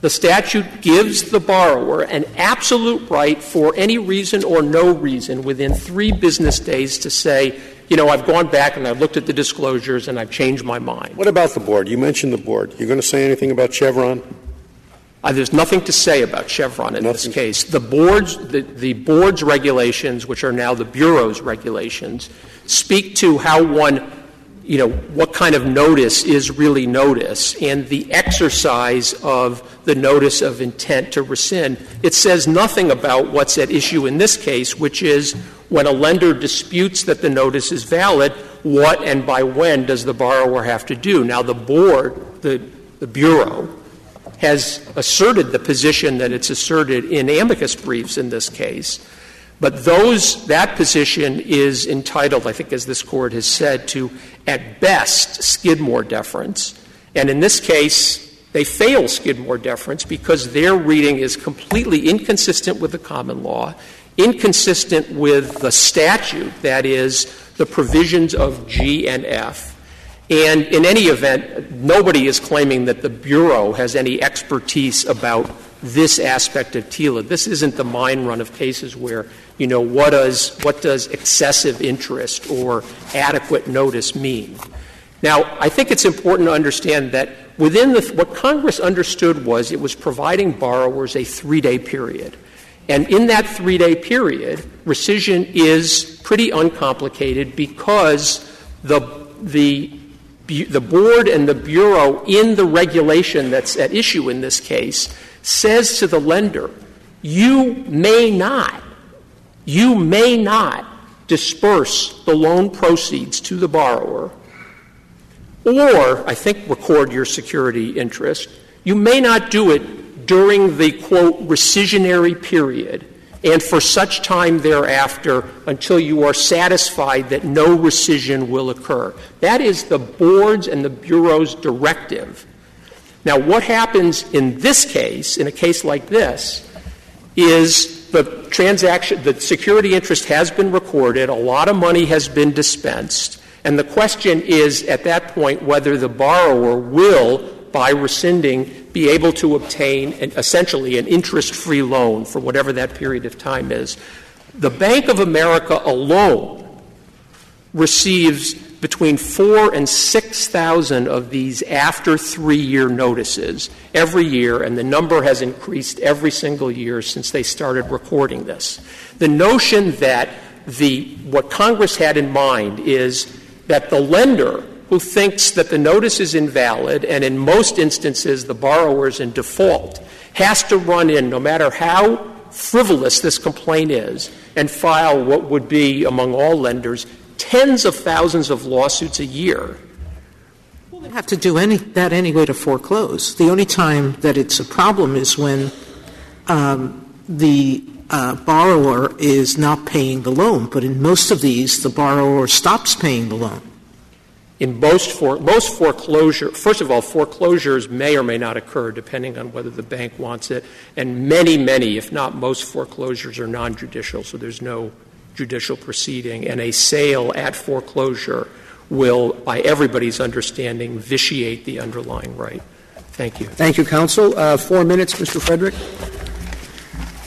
the statute gives the borrower an absolute right for any reason or no reason within three business days to say, you know, I've gone back and I've looked at the disclosures and I've changed my mind. What about the board? You mentioned the board. You're going to say anything about Chevron? There's nothing to say about Chevron in this case. The board's, the, the board's regulations, which are now the Bureau's regulations, speak to how one, you know, what kind of notice is really notice and the exercise of the notice of intent to rescind. It says nothing about what's at issue in this case, which is when a lender disputes that the notice is valid, what and by when does the borrower have to do? Now, the board, the, the Bureau, has asserted the position that it's asserted in amicus briefs in this case. But those, that position is entitled, I think, as this court has said, to, at best, Skidmore deference. And in this case, they fail Skidmore deference because their reading is completely inconsistent with the common law, inconsistent with the statute, that is, the provisions of G and F. And in any event, nobody is claiming that the Bureau has any expertise about this aspect of TILA. This isn't the mine run of cases where, you know, what does, what does excessive interest or adequate notice mean? Now, I think it's important to understand that within the, what Congress understood was it was providing borrowers a three day period. And in that three day period, rescission is pretty uncomplicated because the, the, the board and the bureau in the regulation that's at issue in this case says to the lender, you may not, you may not disperse the loan proceeds to the borrower or, I think, record your security interest. You may not do it during the, quote, rescissionary period and for such time thereafter until you are satisfied that no rescission will occur. That is the board's and the Bureau's directive. Now, what happens in this case, in a case like this, is the transaction, the security interest has been recorded, a lot of money has been dispensed, and the question is at that point whether the borrower will, by rescinding, be able to obtain an, essentially an interest free loan for whatever that period of time is. The Bank of America alone receives between four and 6,000 of these after three year notices every year, and the number has increased every single year since they started recording this. The notion that the, what Congress had in mind is that the lender who thinks that the notice is invalid, and in most instances the borrower is in default, has to run in, no matter how frivolous this complaint is, and file what would be, among all lenders, tens of thousands of lawsuits a year. Well, they have to do any, that anyway to foreclose. The only time that it's a problem is when um, the uh, borrower is not paying the loan. But in most of these, the borrower stops paying the loan. In most, for, most foreclosure, first of all, foreclosures may or may not occur depending on whether the bank wants it, and many, many, if not most, foreclosures are non judicial, so there's no judicial proceeding, and a sale at foreclosure will, by everybody's understanding, vitiate the underlying right. Thank you. Thank you, counsel. Uh, four minutes, Mr. Frederick.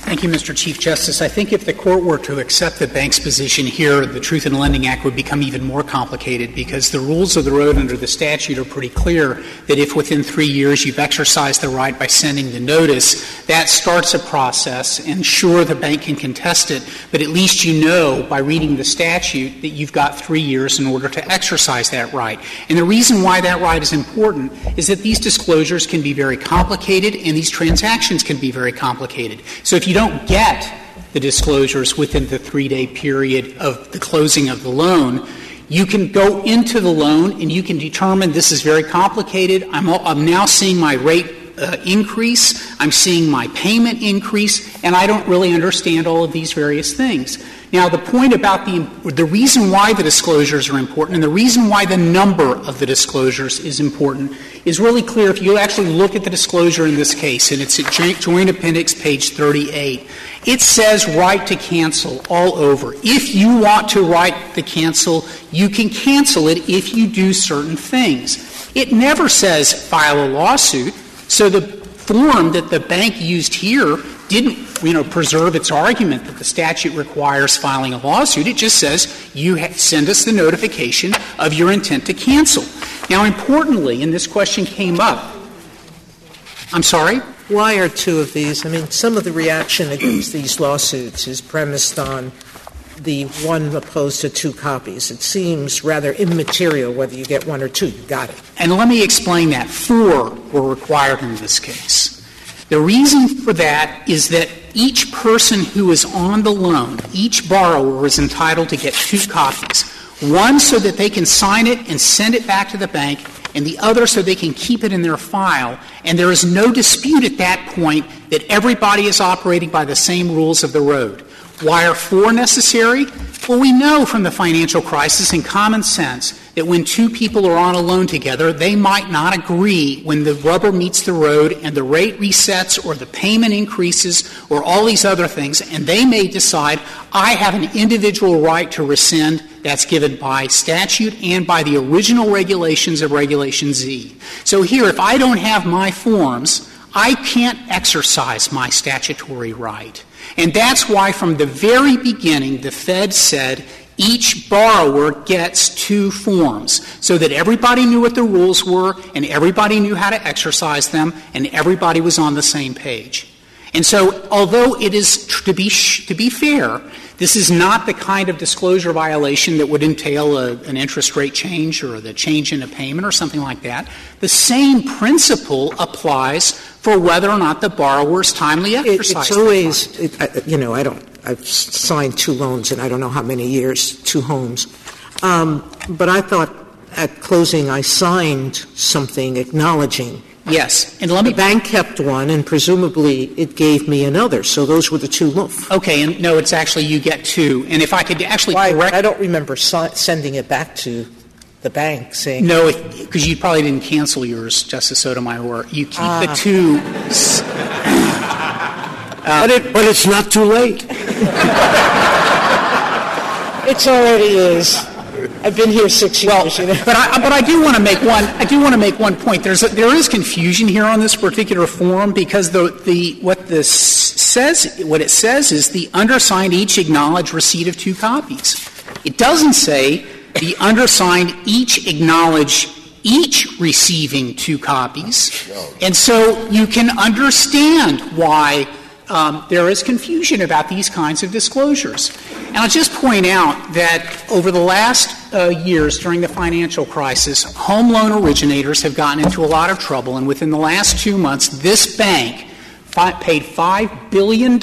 Thank you, Mr. Chief Justice. I think if the court were to accept the bank's position here, the Truth in Lending Act would become even more complicated because the rules of the road under the statute are pretty clear that if within three years you've exercised the right by sending the notice, that starts a process. And sure, the bank can contest it, but at least you know by reading the statute that you've got three years in order to exercise that right. And the reason why that right is important is that these disclosures can be very complicated and these transactions can be very complicated. So if you don't get the disclosures within the three day period of the closing of the loan, you can go into the loan and you can determine this is very complicated. I'm, I'm now seeing my rate uh, increase, I'm seeing my payment increase, and I don't really understand all of these various things. Now, the point about the, the reason why the disclosures are important and the reason why the number of the disclosures is important is really clear if you actually look at the disclosure in this case, and it's at Joint Appendix page 38. It says right to cancel all over. If you want to write the cancel, you can cancel it if you do certain things. It never says file a lawsuit, so the form that the bank used here didn't you know, preserve its argument that the statute requires filing a lawsuit. It just says you send us the notification of your intent to cancel. Now, importantly, and this question came up. I'm sorry? Why are two of these? I mean, some of the reaction against these lawsuits is premised on the one opposed to two copies. It seems rather immaterial whether you get one or two. You got it. And let me explain that. Four were required in this case. The reason for that is that each person who is on the loan, each borrower is entitled to get two copies. One so that they can sign it and send it back to the bank, and the other so they can keep it in their file. And there is no dispute at that point that everybody is operating by the same rules of the road. Why are four necessary? Well, we know from the financial crisis and common sense that when two people are on a loan together, they might not agree when the rubber meets the road and the rate resets or the payment increases or all these other things, and they may decide, I have an individual right to rescind that's given by statute and by the original regulations of Regulation Z. So here, if I don't have my forms, I can't exercise my statutory right. And that's why from the very beginning the Fed said each borrower gets two forms so that everybody knew what the rules were and everybody knew how to exercise them and everybody was on the same page. And so, although it is to be to be fair, this is not the kind of disclosure violation that would entail a, an interest rate change or the change in a payment or something like that. The same principle applies for whether or not the borrower is timely exercised. It's always, it, you know, I don't. I've signed two loans and I don't know how many years, two homes. Um, but I thought at closing I signed something acknowledging Yes, and let me. The bank kept one, and presumably it gave me another. So those were the two loans. Okay, and no, it's actually you get two. And if I could actually Why, correct, I don't remember si- sending it back to the bank saying no, because you probably didn't cancel yours, Justice Sotomayor. You keep uh, the ah. two. <laughs> uh, but, it, but it's not too late. it already is. I've been here six years. Well, you know? but I, but I do want to make one. I do want to make one point. There's a, there is confusion here on this particular form because the the what this says what it says is the undersigned each acknowledge receipt of two copies. It doesn't say the undersigned each acknowledge each receiving two copies. And so you can understand why um, there is confusion about these kinds of disclosures. And I'll just point out that over the last uh, years during the financial crisis, home loan originators have gotten into a lot of trouble, and within the last two months, this bank fi- paid $5 billion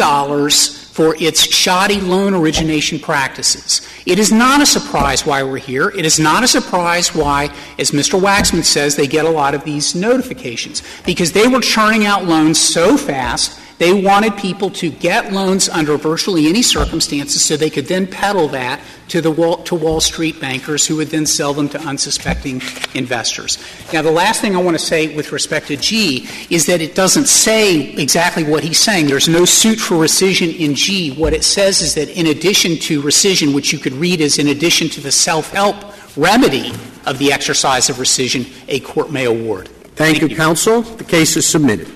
for its shoddy loan origination practices. It is not a surprise why we're here. It is not a surprise why, as Mr. Waxman says, they get a lot of these notifications. Because they were churning out loans so fast they wanted people to get loans under virtually any circumstances so they could then peddle that to the Wall, to Wall Street bankers who would then sell them to unsuspecting investors. Now, the last thing I want to say with respect to G is that it doesn't say exactly what he's saying. There's no suit for rescission in G. What it says is that in addition to rescission, which you could read as in addition to the self-help remedy of the exercise of rescission, a court may award. Thank, Thank you, you, counsel. The case is submitted.